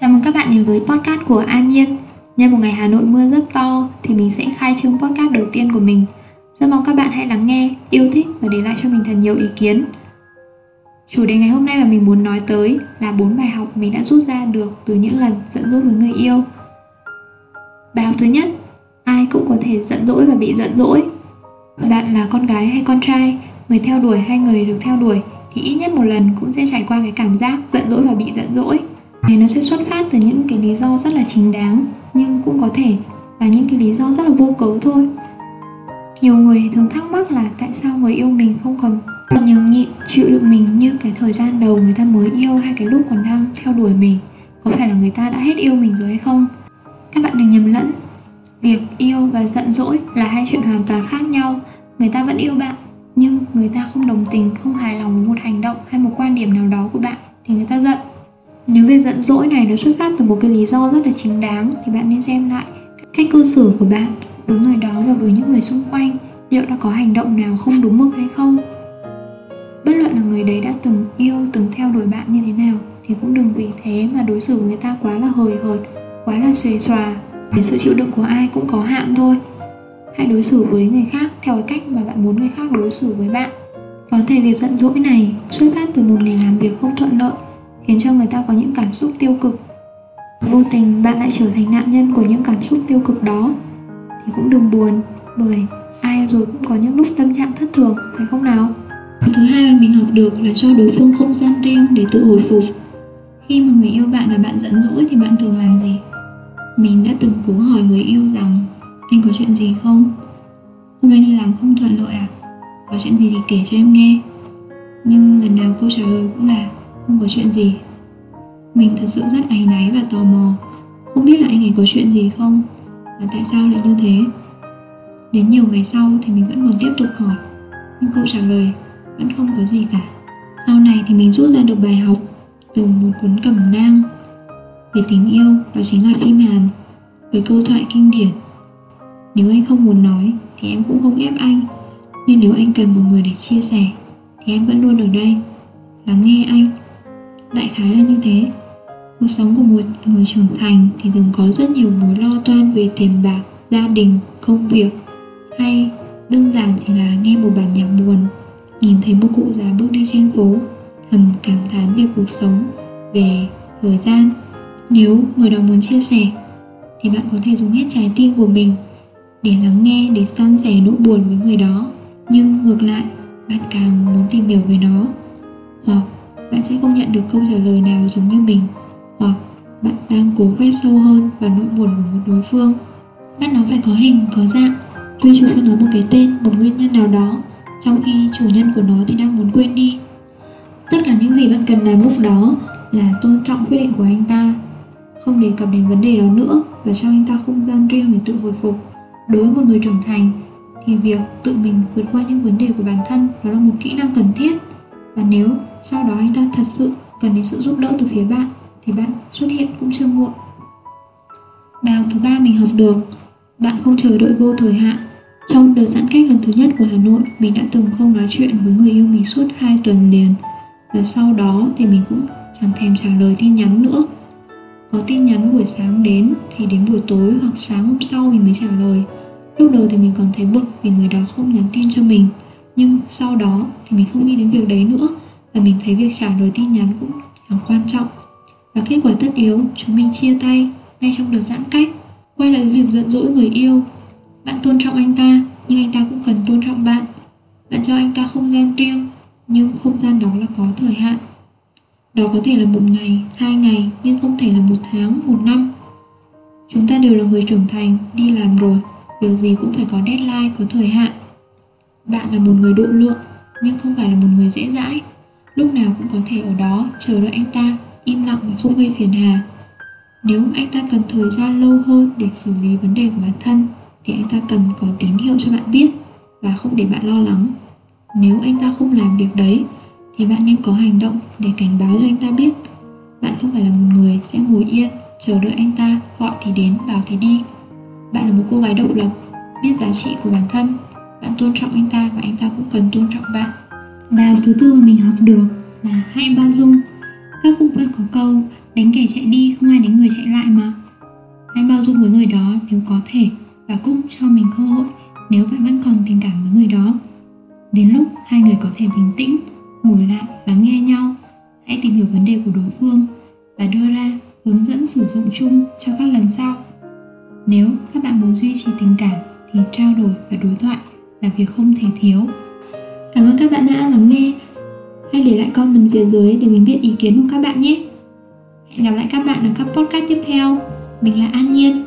Chào mừng các bạn đến với podcast của An Nhiên. Nhân một ngày Hà Nội mưa rất to thì mình sẽ khai trương podcast đầu tiên của mình. Rất mong các bạn hãy lắng nghe, yêu thích và để lại cho mình thật nhiều ý kiến. Chủ đề ngày hôm nay mà mình muốn nói tới là bốn bài học mình đã rút ra được từ những lần giận dỗi với người yêu. Bài học thứ nhất, ai cũng có thể giận dỗi và bị giận dỗi. Bạn là con gái hay con trai, người theo đuổi hay người được theo đuổi thì ít nhất một lần cũng sẽ trải qua cái cảm giác giận dỗi và bị giận dỗi này nó sẽ xuất phát từ những cái lý do rất là chính đáng, nhưng cũng có thể là những cái lý do rất là vô cớ thôi. Nhiều người thường thắc mắc là tại sao người yêu mình không còn còn nhường nhịn, chịu được mình như cái thời gian đầu người ta mới yêu hay cái lúc còn đang theo đuổi mình. Có phải là người ta đã hết yêu mình rồi hay không? Các bạn đừng nhầm lẫn. Việc yêu và giận dỗi là hai chuyện hoàn toàn khác nhau. Người ta vẫn yêu bạn, nhưng người ta không đồng tình, không hài lòng với một hành động hay một quan điểm nào đó của bạn, thì người ta giận nếu việc giận dỗi này nó xuất phát từ một cái lý do rất là chính đáng, thì bạn nên xem lại cách cư xử của bạn với người đó và với những người xung quanh, liệu đã có hành động nào không đúng mực hay không. Bất luận là người đấy đã từng yêu, từng theo đuổi bạn như thế nào, thì cũng đừng vì thế mà đối xử với người ta quá là hời hợt, quá là xuề xòa. Cái sự chịu đựng của ai cũng có hạn thôi. Hãy đối xử với người khác theo cái cách mà bạn muốn người khác đối xử với bạn. Có thể việc giận dỗi này xuất phát từ một ngày làm việc không thuận lợi khiến cho người ta có những cảm xúc tiêu cực. Vô tình bạn lại trở thành nạn nhân của những cảm xúc tiêu cực đó. Thì cũng đừng buồn, bởi ai rồi cũng có những lúc tâm trạng thất thường, phải không nào? Thứ hai mà mình học được là cho đối phương không gian riêng để tự hồi phục. Khi mà người yêu bạn và bạn giận dỗi thì bạn thường làm gì? Mình đã từng cố hỏi người yêu rằng, anh có chuyện gì không? Hôm nay đi làm không thuận lợi à có chuyện gì thì kể cho em nghe. Nhưng lần nào câu trả lời cũng là không có chuyện gì. Mình thật sự rất áy náy và tò mò. Không biết là anh ấy có chuyện gì không? Và tại sao lại như thế? Đến nhiều ngày sau thì mình vẫn còn tiếp tục hỏi. Nhưng câu trả lời vẫn không có gì cả. Sau này thì mình rút ra được bài học từ một cuốn cẩm nang về tình yêu, đó chính là phim hàn, với câu thoại kinh điển. Nếu anh không muốn nói thì em cũng không ép anh. Nhưng nếu anh cần một người để chia sẻ thì em vẫn luôn ở đây, lắng nghe anh thái khái là như thế. Cuộc sống của một người trưởng thành thì thường có rất nhiều mối lo toan về tiền bạc, gia đình, công việc. Hay đơn giản chỉ là nghe một bản nhạc buồn, nhìn thấy một cụ già bước đi trên phố, thầm cảm thán về cuộc sống, về thời gian. Nếu người đó muốn chia sẻ, thì bạn có thể dùng hết trái tim của mình để lắng nghe, để san sẻ nỗi buồn với người đó. Nhưng ngược lại, bạn càng muốn tìm hiểu về nó, hoặc bạn sẽ không nhận được câu trả lời nào giống như mình. Hoặc, bạn đang cố quét sâu hơn vào nỗi buồn của một đối phương. Bắt nó phải có hình, có dạng. Quy cho nó một cái tên, một nguyên nhân nào đó, trong khi chủ nhân của nó thì đang muốn quên đi. Tất cả những gì bạn cần làm lúc đó là tôn trọng quyết định của anh ta. Không đề cập đến vấn đề đó nữa và cho anh ta không gian riêng để tự hồi phục. Đối với một người trưởng thành, thì việc tự mình vượt qua những vấn đề của bản thân đó là một kỹ năng cần thiết và nếu sau đó anh ta thật sự cần đến sự giúp đỡ từ phía bạn thì bạn xuất hiện cũng chưa muộn. Bài học thứ ba mình học được bạn không chờ đợi vô thời hạn. Trong đợt giãn cách lần thứ nhất của Hà Nội, mình đã từng không nói chuyện với người yêu mình suốt 2 tuần liền. Và sau đó thì mình cũng chẳng thèm trả lời tin nhắn nữa. Có tin nhắn buổi sáng đến thì đến buổi tối hoặc sáng hôm sau mình mới trả lời. Lúc đầu thì mình còn thấy bực vì người đó không nhắn tin cho mình. Nhưng sau đó thì mình không nghĩ đến việc đấy nữa Và mình thấy việc trả lời tin nhắn cũng chẳng quan trọng. Và kết quả tất yếu chúng mình chia tay ngay trong đợt giãn cách. Quay lại với việc giận dỗi người yêu. Bạn tôn trọng anh ta nhưng anh ta cũng cần tôn trọng bạn. Bạn cho anh ta không gian riêng nhưng không gian đó là có thời hạn. Đó có thể là một ngày, hai ngày nhưng không thể là một tháng, một năm. Chúng ta đều là người trưởng thành, đi làm rồi. Điều gì cũng phải có deadline, có thời hạn. Bạn là một người độ lượng nhưng không phải là một người dễ dãi. Lúc nào cũng có thể ở đó chờ đợi anh ta Im lặng và không gây phiền hà. Nếu anh ta cần thời gian lâu hơn để xử lý vấn đề của bản thân Thì anh ta cần có tín hiệu cho bạn biết Và không để bạn lo lắng. Nếu anh ta không làm việc đấy Thì bạn nên có hành động để cảnh báo cho anh ta biết. Bạn không phải là một người sẽ ngồi yên Chờ đợi anh ta gọi thì đến, bảo thì đi. Bạn là một cô gái độc lập Biết giá trị của bản thân. Bạn tôn trọng anh ta và anh ta cũng cần tôn trọng bạn. Bài học thứ tư mà mình học được là hãy bao dung. Các cụ vẫn có câu, Đánh kẻ chạy đi, không ai đánh người chạy lại mà. Hãy bao dung với người đó nếu có thể Và cũng cho mình cơ hội nếu bạn vẫn còn tình cảm với người đó. Đến lúc hai người có thể bình tĩnh, Ngồi lại, lắng nghe nhau, Hãy tìm hiểu vấn đề của đối phương Và đưa ra hướng dẫn sử dụng chung cho các lần sau. Nếu các bạn muốn duy trì tình cảm Thì trao đổi và đối thoại là việc không thể thiếu Cảm ơn các bạn đã lắng nghe Hãy để lại comment phía dưới để mình biết ý kiến của các bạn nhé Hẹn gặp lại các bạn ở các podcast tiếp theo. Mình là An Nhiên.